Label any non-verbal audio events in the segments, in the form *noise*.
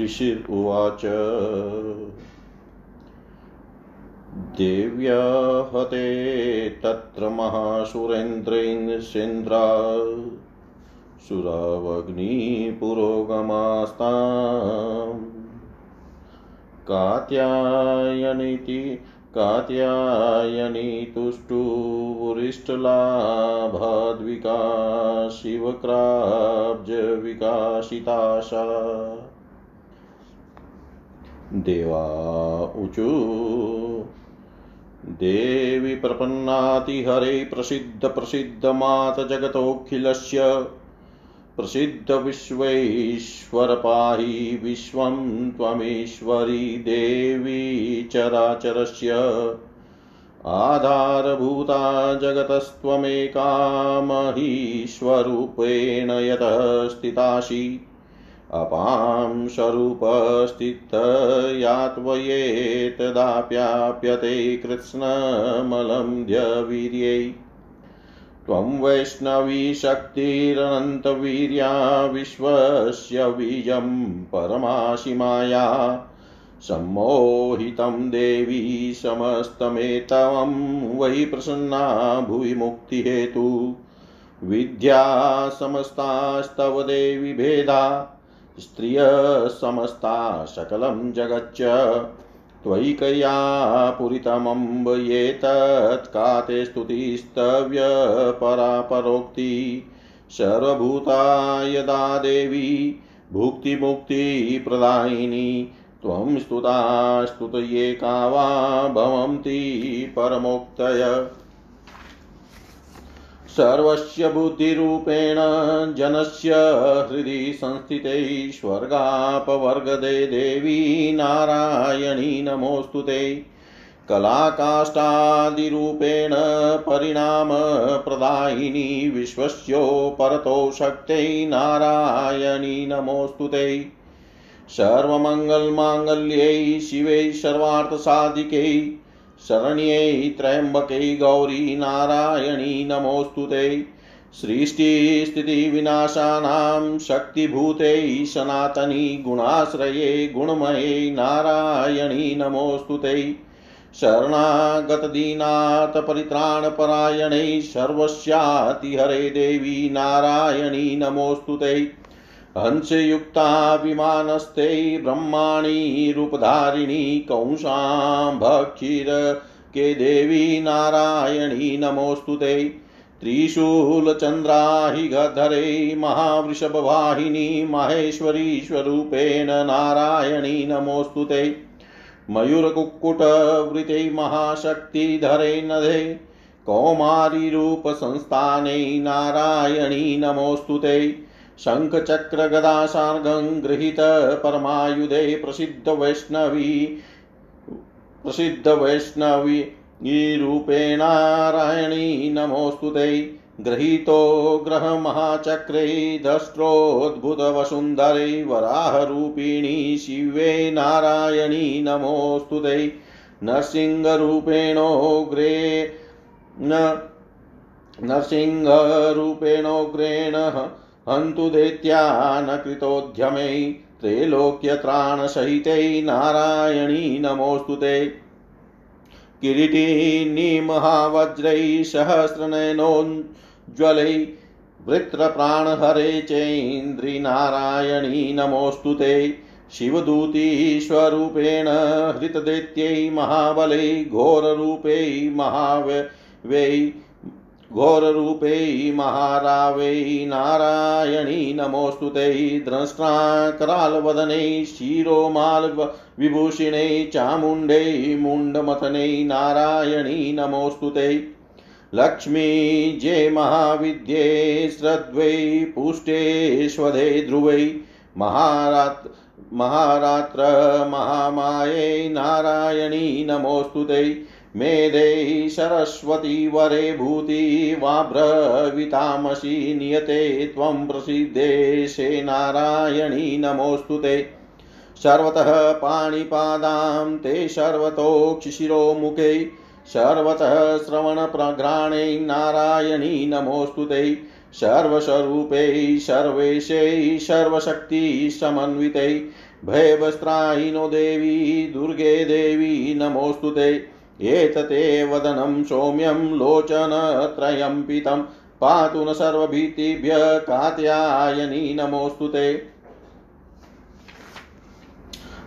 ऋषिर्वाच। देव्या हते तत्र महासुरेन्द्रेन्द्रसेन्द्रा सुरावग्निपुरोगमास्ताम्। कात्यायनीति कात्यायनी तुष्टुवुरिष्टलाभाद्विका शिवक्राब्जविकासिताशा। देवा ऊचु देवि प्रपन्नातिहरे प्रसिद्धप्रसिद्धमात जगतोऽखिलस्य प्रसिद्धविश्वैश्वर पाहि विश्वं त्वमीश्वरी देवी चराचरस्य। आधारभूता जगतस्त्वमेका महीश्वरूपेण यतः स्थितासि अपां स्वरूपस्थितया त्वयेतदाप्याप्यते कृत्स्नमलं द्यवीर्यै त्वं वैष्णवी शक्तिरनन्तवीर्या विश्वस्य बीजं परमाशिमाया। सम्मोहितं देवी समस्तमेतवं वै प्रसन्ना भुवि मुक्तिहेतु। विद्या समस्तास्तव देवि भेदा। स्त्रियः समस्ता सकलं जगच्च। त्वयिकया पुरितमम्ब ये तत्का ते स्तुतिस्तव्य परापरोक्ति सर्वभूता यदा देवी, भुक्तिमुक्तिप्रदायिनी। त्वं स्तुता स्तुतये का वा भवन्ति परमोक्तय। सर्वस्य बुद्धिरूपेण जनस्य हृदि संस्थिते स्वर्गापवर्गदे देवी नारायणी नमोऽस्तु ते। कलाकाष्ठादिरूपेण परिणामप्रदायिनी विश्वस्योपरतो शक्त्यै नारायणी नमोऽस्तु ते। सर्वमङ्गलमाङ्गल्यै शिवै सर्वार्थसाधिकै शरण्यै त्र्यम्बकै गौरी नारायणी नमोऽस्तु ते। सृष्टिस्थितिविनाशानां शक्तिभूते सनातनी गुणाश्रये गुणमये नारायणी नमोऽस्तु ते। शरणागतदीनाथपरित्राणपरायणे सर्वस्यातिहरे देवी नारायणी नमोऽस्तु ते। हंसयुक्ता विमानस्ते ब्रह्माणि रूपधारिणी कंसां के देवी नारायणी नमोऽस्तु ते। महावृषभवाहिनी माहेश्वरी नारायणी नमोऽस्तु मयूरकुक्कुटवृते महाशक्तिधरे नधे। कौमारीरूपसंस्थाने नारायणी नमोऽस्तु ते। शङ्खचक्रगदासार्गं गृहीत परमायुधे प्रसिद्धवैष्णवी प्रसिद्धवैष्णवी रूपेणारायणी नमोऽस्तु ते। गृहीतो ग्रहमहाचक्रे दष्ट्रोद्भुतवसुन्धरे वराहरूपिणी शिवे नारायणी नमोऽस्तु ते। नरसिंहरूपेणोग्रे न नरसिंहरूपेणोग्रेण हन्तु दैत्यान् कृतोद्यमे त्रैलोक्यत्राणसहिते नारायणी नमोऽस्तु ते। किरीटिनीमहावज्रै सहस्रनयनोज्ज्वलै वृत्रप्राणहरे चैन्द्रिनारायणी नमोऽस्तु ते। शिवदूतीश्वरूपेण हृतदैत्यै महाबलै घोररूपै महावै घोररूपै महारावै नारायणी नमोऽस्तु ते द्रष्ट्राकरालवदनै शिरोमालविभूषिणै चामुण्डै मुण्डमथनै नारायणी नमोऽस्तु लक्ष्मी जे महाविद्ये श्रद्वै पुष्टेष्वधे ध्रुवै महारात् महारात्र महामायै नारायणी नमोऽस्तु मेधे सरस्वती वरे भूति वाभ्रवितामसि नियते त्वं प्रसिद्धेशे नारायणी नमोऽस्तु ते। सर्वतः पाणिपादां ते सर्वतोक्षिशिरोमुखे, सर्वतः श्रवणप्रघ्राणे नारायणी नमोऽस्तु ते। सर्वस्वरूपै, सर्वेशै सर्वशक्तिसमन्वितै भयवस्त्रायिनो देवी, दुर्गे देवी नमोऽस्तु ते। एतते वदनं सौम्यं लोचनत्रयं पितं पातु न सर्वभीतिभ्य कात्यायनी नमोऽस्तु ते।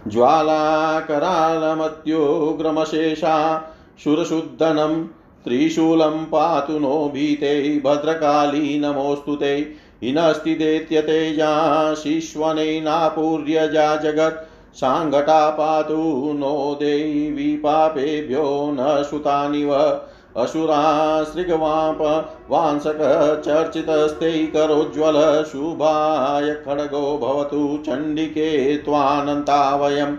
ज्वालाकरालमत्युग्रमशेषा सुरशुद्धनं त्रिशूलं पातु नो भीते भद्रकाली नमोऽस्तु ते। हिनस्ति दैत्यतेजा शिश्वनैनापूर्यजा जगत् साङ्घटा पातु नो देवी पापेभ्यो न सुतानिव। असुरा सृगवाप वांसकचर्चितस्तैकरोज्ज्वल शुभाय खड्गो भवतु चण्डिके त्वानन्ता वयं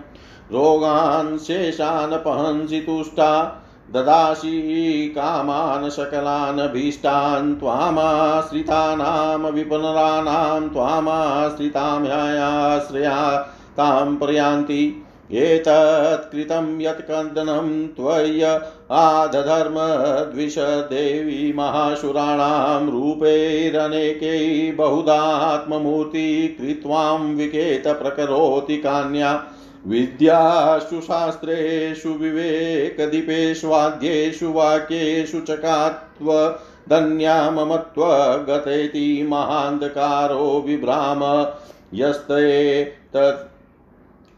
रोगान् शेषान् पहंसि तुष्टा, ददासि कामान् सकलान् भीष्टान्, त्वामाश्रितानां विपुनराणां त्वामाश्रितां ह्याश्रया तां प्रयान्ति। एतत्कृतं यत्कन्दनं त्वय्य आदधर्मद्विषदेवी महाशुराणां रूपैरनेकै बहुधात्ममूर्ति कृत्वां विकेत प्रकरोति कान्या। विद्यासु शास्त्रेषु विवेकदीपेष्वाद्येषु वाक्येषु चकात्व धन्या ममत्वगतेति महान्धकारो विभ्राम।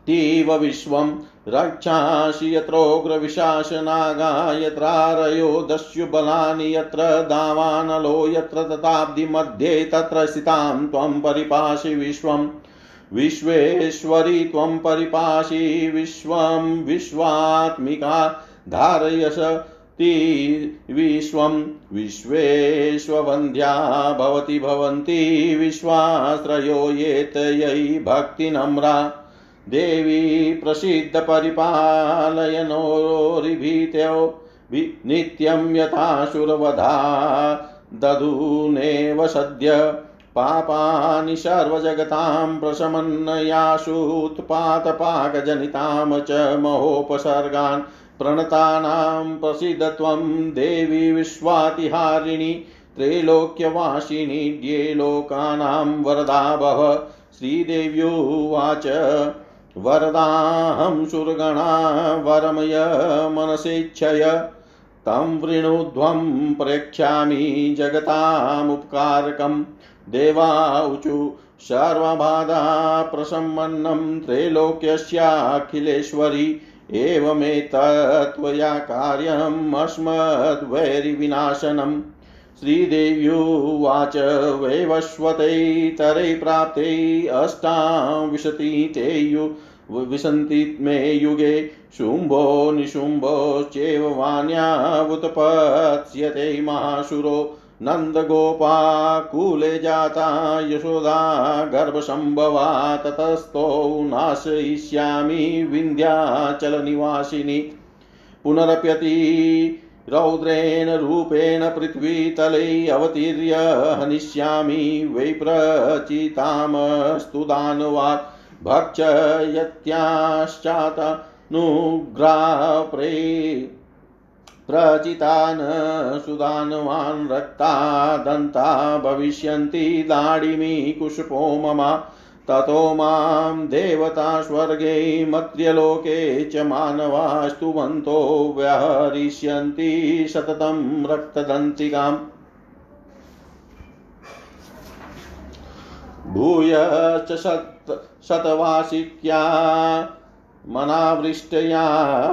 यस्तैतत्तीव विश्वं रक्षांसि यत्रोग्रविशासनागा यत्रारयो दस्युबलानि यत्र दावानलो यत्र तताब्धिमध्ये तत्र स्थितां त्वं परिपाशि विश्वम् विश्वेश्वरी त्वं परिपाशि विश्वं, विश्वात्मिका धारयस विश्वं। विश्वेश्ववन्द्या भवति भवन्ति विश्वाश्रयो येतयै भक्तिनम्रा। देवी प्रसिद्धपरिपालयनोरिभीत्यो नित्यं यथाशुरवधा दधूनेव सद्य पापानि सर्वजगतां प्रशमन्नयाशुत्पातपाकजनितां च महोपसर्गान् प्रणतानां प्रसीदत्वं देवी विश्वातिहारिणि त्रैलोक्यवासिनि द्ये लोकानां वरदा भव श्रीदेव्युवाच वरदाहं सुरगणा वरमय मनसेच्छय तं वृणुध्वं प्रेक्ष्यामि जगतामुपकारकम् देवाऊचु सर्वबाधा प्रसम्मन्नं त्रैलोक्यस्याखिलेश्वरी। एवमेतत्त्वया कार्यम् श्रीदेव्युवाच वैवस्वतैतरै प्राप्ते अष्टाविंशतितेयु विशन्ति मे युगे, शुम्भो निशुम्भोश्चैव वाण्यावुत्पत्स्यते महाशुरो, नन्दगोपाकुले जाता, यशोदा गर्भसम्भवा ततस्थो नाशयिष्यामि विन्ध्याचलनिवासिनि। पुनरप्यति रौद्रेण रूपेण पृथ्वीतले अवतीर्य हनिष्यामि वैप्रचितामस्तु दानवात् भक्षयत्याश्चातनुग्राप्रे प्रचितान् सुदानवान् रक्ता दन्ता भविष्यन्ति दाडिमी कुशपो मम ततो माँ देवता स्वर्गे मर्त्यलोके च मानवा स्तुवन्तो व्यहरिष्यन्ति सततं रक्तदन्तिकाम्। भूयश्च शत शतवासिक्या मनावृष्टया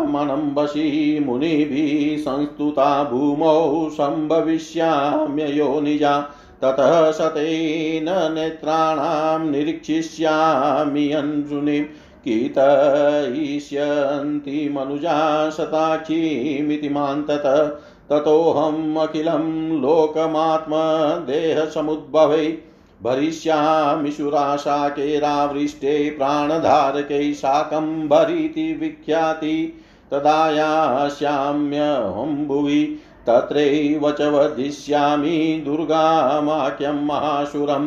मनम्बसि मुनिभिः संस्तुता भूमौ सम्भविष्याम्ययो निजा। ततः शतेन नेत्राणां निरीक्षिष्यामि अंशुनिं कीतयिष्यन्ति मनुजा शताक्षीमिति मान्ततः ततोऽहम् अखिलं लोकमात्मदेहसमुद्भवे। भरिष्यामि शुराशाकेरावृष्टे प्राणधारकै साकं भरीति विख्याति। तदायास्याम्यहं भुवि। तत्रैव च वदिष्यामि दुर्गामाख्यं महासुरं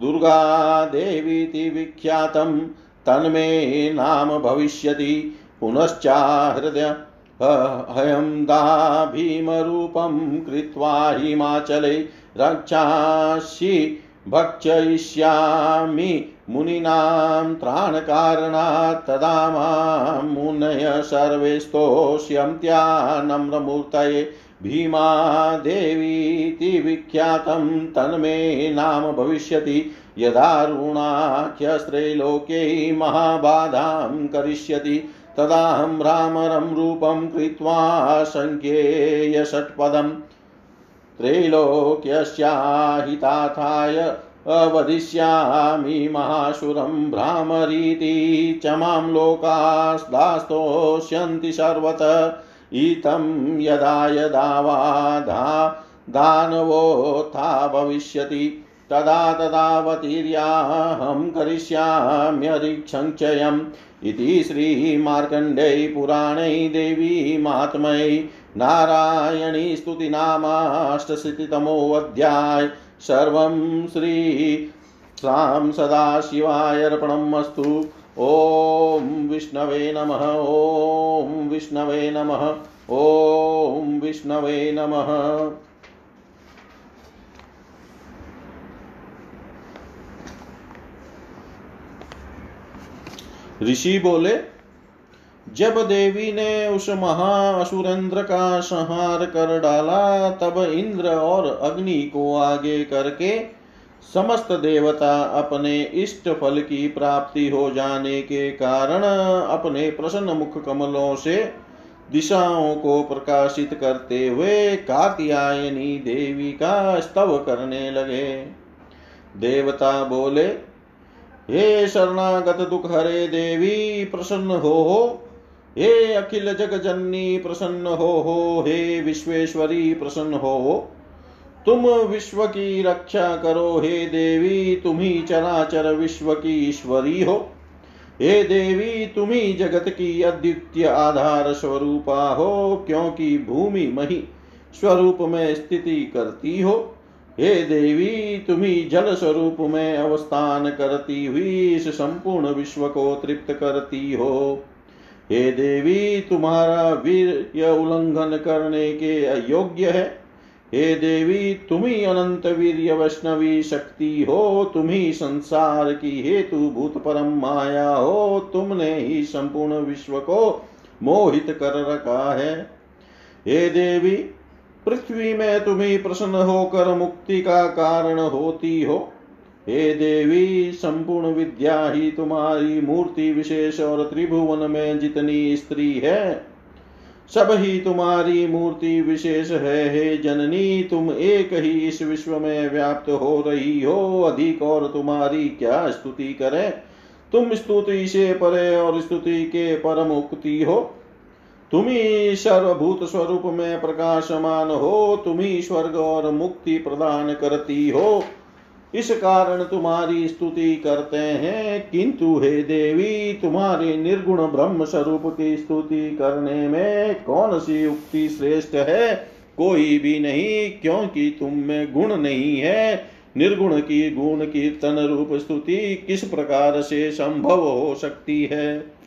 दुर्गादेवीति विख्यातं, तन्मे नाम भविष्यति। पुनश्चाहृदय हयं दाभीमरूपं कृत्वा हिमाचले रक्षासि। भक्षयिष्यामि मुनीनां त्राणकारणात् तदा माँ मुनय सर्वे स्तोष्यन्त्या नम्रमूर्तये भीमा देवीति विख्यातं तन्मे नाम भविष्यति। यदारुणाख्यस्त्रैलोक्यै महाबाधां करिष्यति। तदाहं रामरं रूपं कृत्वा षट्पदम् त्रैलोक्यस्याहिताथाय अवदिष्यामि महासुरं भ्रामरीति च माँ लोकास्दास्तोष्यन्ति सर्वत। इतं यदा यदा वा धा दानवोत्था भविष्यति। तदा तदावतीर्याहं करिष्याम्यरिक्षङ्क्षयम् इति श्रीमार्कण्डे पुराणे देवी महात्मये नारायणी स्तुतिनामाष्टशतितमोऽध्याय। सर्वं श्री सां सदाशिवाय अर्पणम् ॐ विष्णवे नमः, ॐ विष्णवे नमः, ॐ विष्णवे नमः। ऋषि बोले, जब देवी ने उस महाअसुरेंद्र का संहार कर डाला, तब इंद्र और अग्नि को आगे करके समस्त देवता अपने इष्ट फल की प्राप्ति हो जाने के कारण अपने प्रसन्न मुख कमलों से दिशाओं को प्रकाशित करते हुए कात्यायनी देवी का स्तव करने लगे। देवता बोले हे शरणागत दुख हरे देवी, प्रसन्न हो हो। हे अखिल जग जननी, प्रसन्न हो हो। हे विश्वेश्वरी, प्रसन्न हो हो। तुम विश्व की रक्षा करो, हे देवी तुम ही चराचर विश्व की ईश्वरी हो। हे देवी तुम ही जगत की अद्वितीय आधार स्वरूपा हो, क्योंकि भूमि मही स्वरूप में स्थिति करती हो। हे देवी तुम ही जल स्वरूप में अवस्थान करती हुई इस संपूर्ण विश्व को तृप्त करती हो। हे देवी, तुम्हारा वीर उल्लंघन करने के अयोग्य है। हे देवी तुम ही अनंत वीर वैष्णवी शक्ति हो तुम ही संसार की हेतु भूत परम माया हो, तुमने ही संपूर्ण विश्व को मोहित कर रखा है। हे देवी पृथ्वी में तुम्हें प्रसन्न होकर मुक्ति का कारण होती हो। हे देवी, संपूर्ण विद्या ही तुम्हारी मूर्ति विशेष और त्रिभुवन में जितनी स्त्री है, सब ही तुम्हारी मूर्ति विशेष है। हे जननी, तुम एक ही इस विश्व में व्याप्त हो रही हो। अधिक और तुम्हारी क्या स्तुति करें? तुम स्तुति से परे और स्तुति के परम उक्ति हो। तुम ही सर्वभूत स्वरूप में प्रकाशमान हो, तुम ही स्वर्ग और मुक्ति प्रदान करती हो। इस कारण तुम्हारी स्तुति करते हैं। किंतु हे देवी, तुम्हारे निर्गुण ब्रह्म स्वरूप की स्तुति करने में कौन सी उक्ति श्रेष्ठ है? कोई भी नहीं, क्योंकि तुम में गुण नहीं है। निर्गुण की गुण कीर्तन रूप स्तुति किस प्रकार से संभव हो सकती है?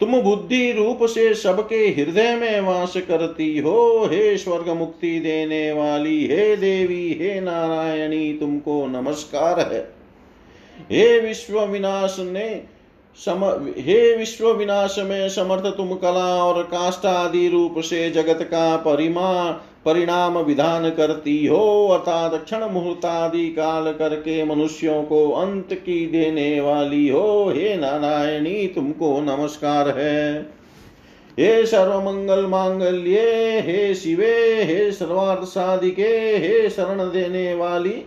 तुम बुद्धि रूप से सबके हृदय में वास करती हो। हे स्वर्ग मुक्ति देने वाली, हे देवी, हे नारायणी, तुमको नमस्कार है। हे विश्व विनाश ने सम, हे विश्व विनाश में समर्थ तुम कला और काष्ठ आदि रूप से जगत का परिमा परिणाम विधान करती हो, अर्थात क्षण मुहूर्तादि काल करके मनुष्यों को अंत की देने वाली हो। हे नारायणी, तुमको नमस्कार है। हे सर्वमंगल मांगल्ये, हे शिवे, हे सर्वार्थ साधिके हे शरण देने वाली,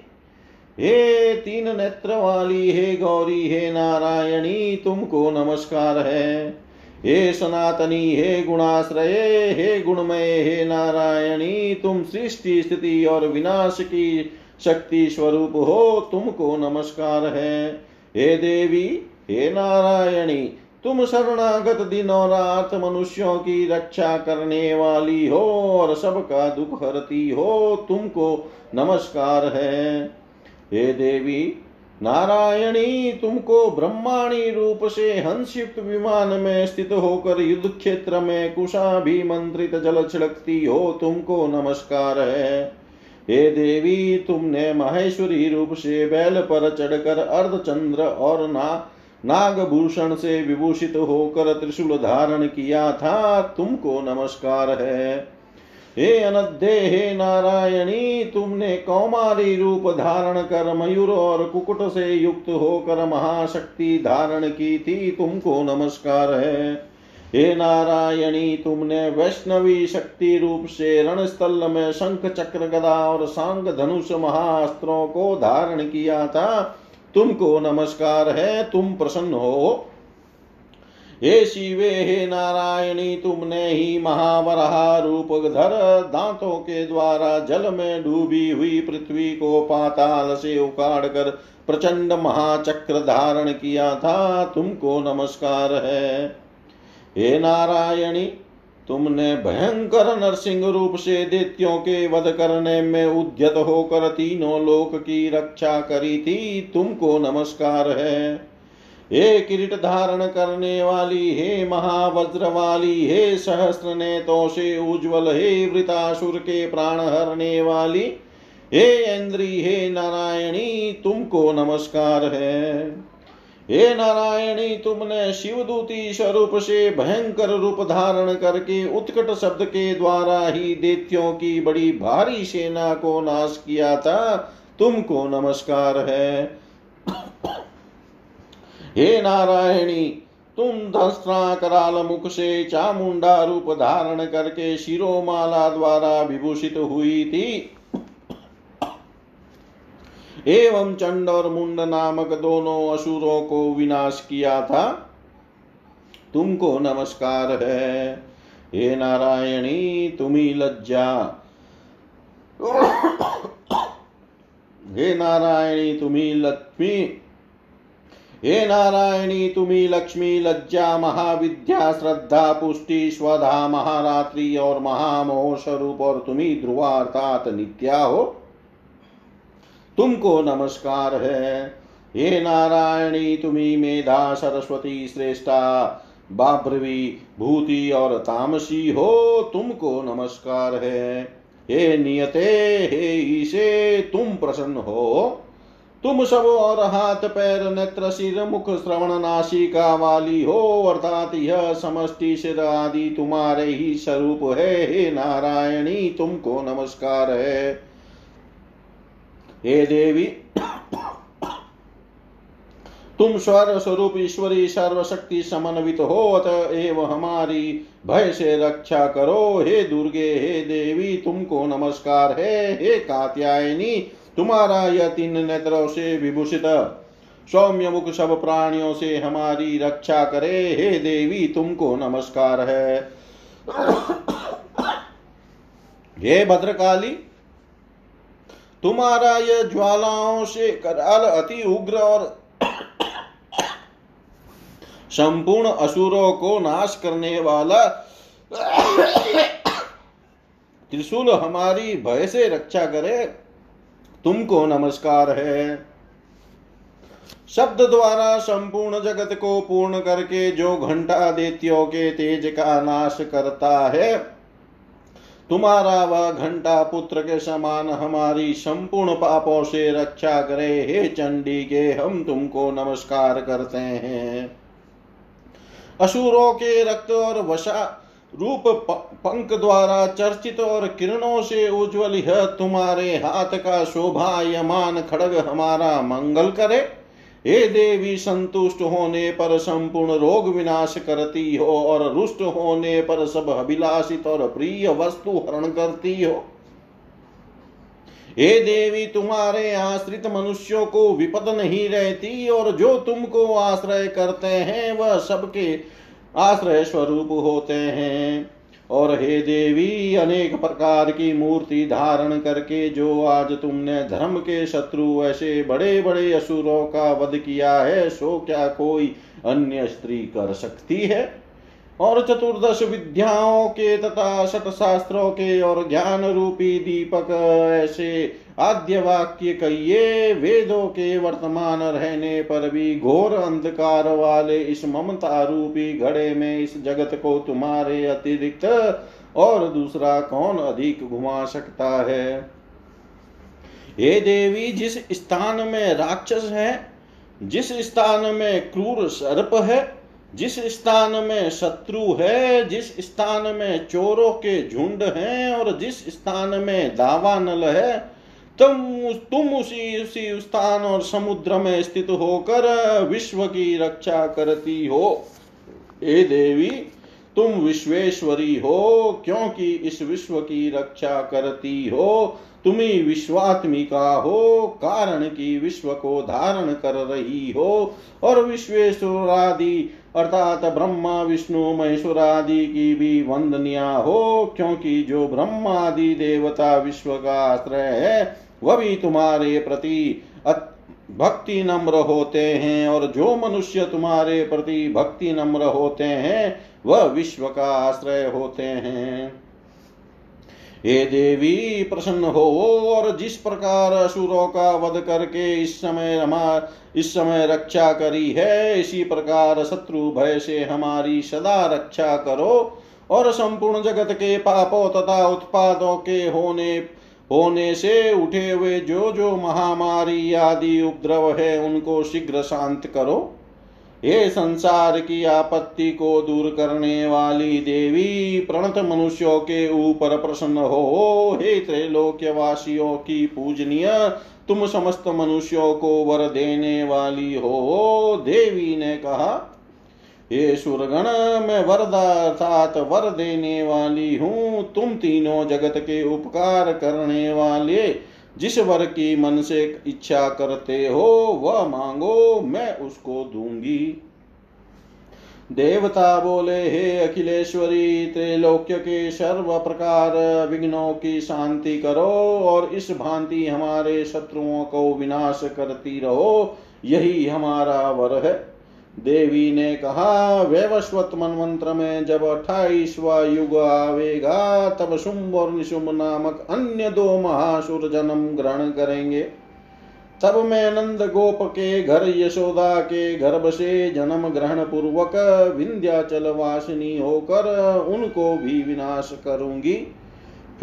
हे तीन नेत्र वाली, हे गौरी, हे नारायणी, तुमको नमस्कार है। हे सनातनी, हे गुणाश्रय, हे गुणमय, हे नारायणी, तुम सृष्टि, स्थिति और विनाश की शक्ति स्वरूप हो, तुमको नमस्कार है। हे देवी, हे नारायणी, तुम शरणागत दिन और रात मनुष्यों की रक्षा करने वाली हो और सबका दुख हरती हो, तुमको नमस्कार है। हे देवी नारायणी, तुमको ब्रह्माणी रूप से हंसयुक्त विमान में स्थित होकर युद्ध क्षेत्र में कुशाभिमंत्रित जल छिड़कती हो तुमको नमस्कार है। हे देवी, तुमने महेश्वरी रूप से बैल पर चढ़कर अर्धचंद्र और ना, नागभूषण से विभूषित होकर त्रिशूल धारण किया था, तुमको नमस्कार है। हे अनद्य हे नारायणी, तुमने कौमारी रूप धारण कर मयूर और कुकुट से युक्त होकर महाशक्ति धारण की थी, तुमको नमस्कार है। हे नारायणी, तुमने वैष्णवी शक्ति रूप से रणस्थल में शंख, चक्र, गदा और सांग, धनुष महास्त्रों को धारण किया था, तुमको नमस्कार है, तुम प्रसन्न हो। हे शिवे, हे नारायणी, तुमने ही महावराह रूप धर दांतों के द्वारा जल में डूबी हुई पृथ्वी को पाताल से उखाड़ कर प्रचंड महाचक्र धारण किया था। तुमको नमस्कार है। हे नारायणी, तुमने भयंकर नरसिंह रूप से दैत्यों के वध करने में उद्यत होकर तीनों लोक की रक्षा करी थी। तुमको नमस्कार है। हे किरीट धारण करने वाली, हे महावज्र वाली, हे सहस्त्र नेतों से उज्ज्वल, हे वृतासुर के प्राण हरने वाली, हे इंद्री, हे नारायणी, तुमको नमस्कार है। हे नारायणी, तुमने शिवदूती स्वरूप से भयंकर रूप धारण करके उत्कट शब्द के द्वारा ही दैत्यों की बड़ी भारी सेना को नाश किया था, तुमको नमस्कार है। हे नारायणी, तुम दस्त्रा कराल मुख से चामुंडा रूप धारण करके शिरोमाला द्वारा विभूषित हुई थी। एवं चंड और मुंड नामक दोनों असुरों को विनाश किया था। तुमको नमस्कार है। हे नारायणी तुम्ही लज्जा। *coughs* हे नारायणी तुम्ही लक्ष्मी। हे नारायणी, तुम्ही लक्ष्मी, लज्जा, महाविद्या, श्रद्धा, पुष्टि स्वधा महारात्रि और महामोह स्वरूप और तुम्ही ध्रुवा अर्थात नित्या हो। तुमको नमस्कार है। हे नारायणी, तुम्ही मेधा, सरस्वती, श्रेष्ठा, बाभ्रवी, भूति और तामसी हो। तुमको नमस्कार है। हे नियते, हे ईशे, तुम प्रसन्न हो। तुम सब और हाथ पैर नेत्र सिर मुख श्रवण नासिका वाली हो, अर्थात यह समष्टि सिर आदि तुम्हारे ही स्वरूप है। हे नारायणी, तुमको नमस्कार है। हे देवी, तुम स्वर स्वरूप ईश्वरी सर्वशक्ति समन्वित हो, अत एव हमारी भय से रक्षा करो। हे दुर्गे, हे देवी, तुमको नमस्कार है। हे कात्यायनी तुम्हारा यह तीन नेत्रों से विभूषित। सौम्य मुख सब प्राणियों से हमारी रक्षा करे। हे देवी, तुमको नमस्कार है। हे भद्रकाली, तुम्हारा यह ज्वालाओं से कराल अति उग्र और संपूर्ण असुरों को नाश करने वाला त्रिशूल हमारी भय से रक्षा करे। तुमको नमस्कार है। शब्द द्वारा संपूर्ण जगत को पूर्ण करके जो घंटा देत्यो के तेज का नाश करता है, तुम्हारा वह घंटा पुत्र के समान हमारी संपूर्ण पापों से रक्षा करे। हे चंडी के, हम तुमको नमस्कार करते हैं। असुरों के रक्त और वशा रूप पंख द्वारा चर्चित और किरणों से उज्जवल यह तुम्हारे हाथ का शोभायमान खड़ग हमारा मंगल करे। हे देवी, संतुष्ट होने पर संपूर्ण रोग विनाश करती हो और रुष्ट होने पर सब अभिलाषित और प्रिय वस्तु हरण करती हो। हे देवी, तुम्हारे आश्रित मनुष्यों को विपद नहीं रहती और जो तुमको आश्रय करते हैं, वह सबके आश्रय स्वरूप होते हैं। और हे देवी, अनेक प्रकार की मूर्ति धारण करके जो आज तुमने धर्म के शत्रु ऐसे बड़े बड़े असुरों का वध किया है, सो क्या कोई अन्य स्त्री कर सकती है? और चतुर्दश विद्याओं के तथा शत शास्त्रों के और ज्ञान रूपी दीपक ऐसे आद्य वाक्य कहिए वेदों के वर्तमान रहने पर भी घोर अंधकार वाले इस ममता रूपी घड़े में इस जगत को तुम्हारे अतिरिक्त और दूसरा कौन अधिक घुमा सकता है? हे देवी, जिस स्थान में राक्षस है, जिस स्थान में क्रूर सर्प है, जिस स्थान में शत्रु है, जिस स्थान में चोरों के झुंड हैं और जिस स्थान में दावानल है तुम तुम उसी उसी स्थान और समुद्र में स्थित होकर विश्व की रक्षा करती हो। ए देवी, तुम विश्वेश्वरी हो, क्योंकि इस विश्व की रक्षा करती हो। तुम्ही विश्वात्मिका हो, कारण की विश्व को धारण कर रही हो। और विश्वेश्वरादि, अर्थात ब्रह्मा, विष्णु, महेश्वर आदि की भी वंदनिया हो, क्योंकि जो ब्रह्मादि देवता विश्व का आश्रय है वह भी तुम्हारे प्रति भक्ति नम्र होते हैं, और जो मनुष्य तुम्हारे प्रति भक्ति नम्र होते हैं, वह विश्व का आश्रय होते हैं। हे देवी, प्रसन्न हो, और जिस प्रकार असुरों का वध करके इस समय हमार इस समय रक्षा करी है, इसी प्रकार शत्रु भय से हमारी सदा रक्षा करो, और संपूर्ण जगत के पापों तथा उत्पादों के होने होने से उठे हुए जो जो महामारी आदि उपद्रव है, उनको शीघ्र शांत करो। हे संसार की आपत्ति को दूर करने वाली देवी, प्रणत मनुष्यों के ऊपर प्रसन्न हो। हे त्रैलोक्य वासियों की पूजनीय, तुम समस्त मनुष्यों को वर देने वाली हो। देवी ने कहा हे सुरगण, मैं वरदा अर्थात वर देने वाली हूँ। तुम तीनों जगत के उपकार करने वाले, जिस वर की मन से इच्छा करते हो, वह मांगो, मैं उसको दूँगी। देवता बोले, हे अखिलेश्वरी, त्रैलोक्य के सर्व प्रकार विघ्नों की शांति करो और इस भांति हमारे शत्रुओं को विनाश करती रहो। यही हमारा वर है। देवी ने कहा वैवस्वत मंत्र में जब अठाईसवा युग आवेगा, तब शुंभ और निशुंभ नामक अन्य दो महासुर जन्म ग्रहण करेंगे। तब मैं नंद गोप के घर, यशोदा के गर्भ से जन्म ग्रहण पूर्वक विंध्याचल वासिनी होकर उनको भी विनाश करूँगी।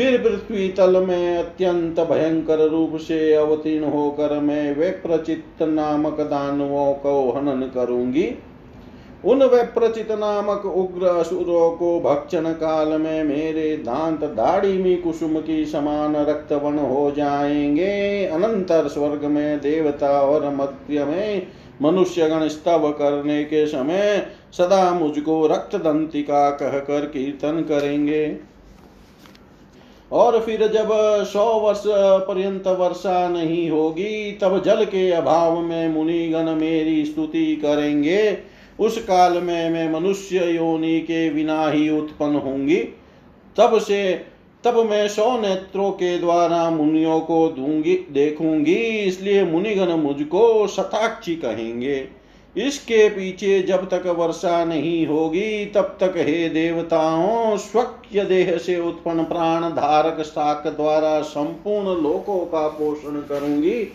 फिर पृथ्वी तल में अत्यंत भयंकर रूप से अवतीर्ण होकर मैं वेप्रचित नामक दानवों को हनन करूँगी। उन वेप्रचित नामक उग्र असुरों को भक्षण काल में मेरे दांत दाढ़ी में कुसुम की समान रक्तवन हो जाएँगे। अनंतर स्वर्ग में देवता और मध्य में मनुष्यगण स्तव करने के समय सदा मुझको रक्त दंतिका कहकर कीर्तन करेंगे। और फिर जब सौ वर्ष पर्यंत वर्षा नहीं होगी, तब जल के अभाव में मुनिगण मेरी स्तुति करेंगे। उस काल में मैं मनुष्य योनि के बिना ही उत्पन्न होंगी। तब से, तब मैं सौ नेत्रों के द्वारा मुनियों को दूँगी, देखूँगी, इसलिए मुनिगण मुझको शताक्षी कहेंगे। इसके पीछे जब तक वर्षा नहीं होगी, तब तक हे देवताओं, स्वक्य देह से उत्पन्न प्राण धारक शाक द्वारा संपूर्ण लोकों का पोषण करूँगी।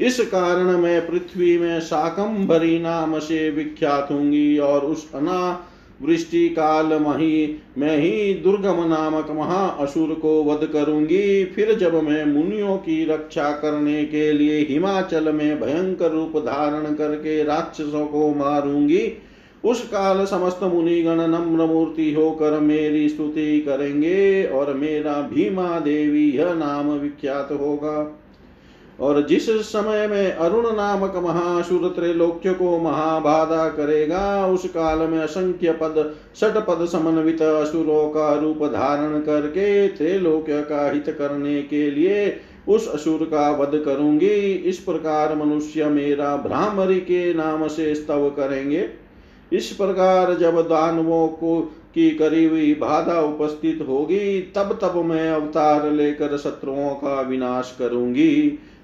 इस कारण मैं पृथ्वी में शाकंभरी नाम से विख्यात हूँगी और उस अना वृष्टि काल मही मैं ही दुर्गम नामक महा असुर को वध करूँगी। फिर जब मैं मुनियों की रक्षा करने के लिए हिमाचल में भयंकर रूप धारण करके राक्षसों को मारूँगी, उस काल समस्त मुनिगण नम्र मूर्ति होकर मेरी स्तुति करेंगे और मेरा भीमा देवी यह नाम विख्यात होगा। और जिस समय में अरुण नामक महासुर त्रैलोक्य को महाबाधा करेगा, उस काल में असंख्य पद, षट पद समन्वित असुरों का रूप धारण करके त्रैलोक्य का हित करने के लिए उस असुर का वध करूँगी। इस प्रकार मनुष्य मेरा भ्रामरी के नाम से स्तव करेंगे। इस प्रकार जब दानवों को की करी हुई बाधा उपस्थित होगी, तब तब मैं अवतार लेकर शत्रुओं का विनाश करूँगी।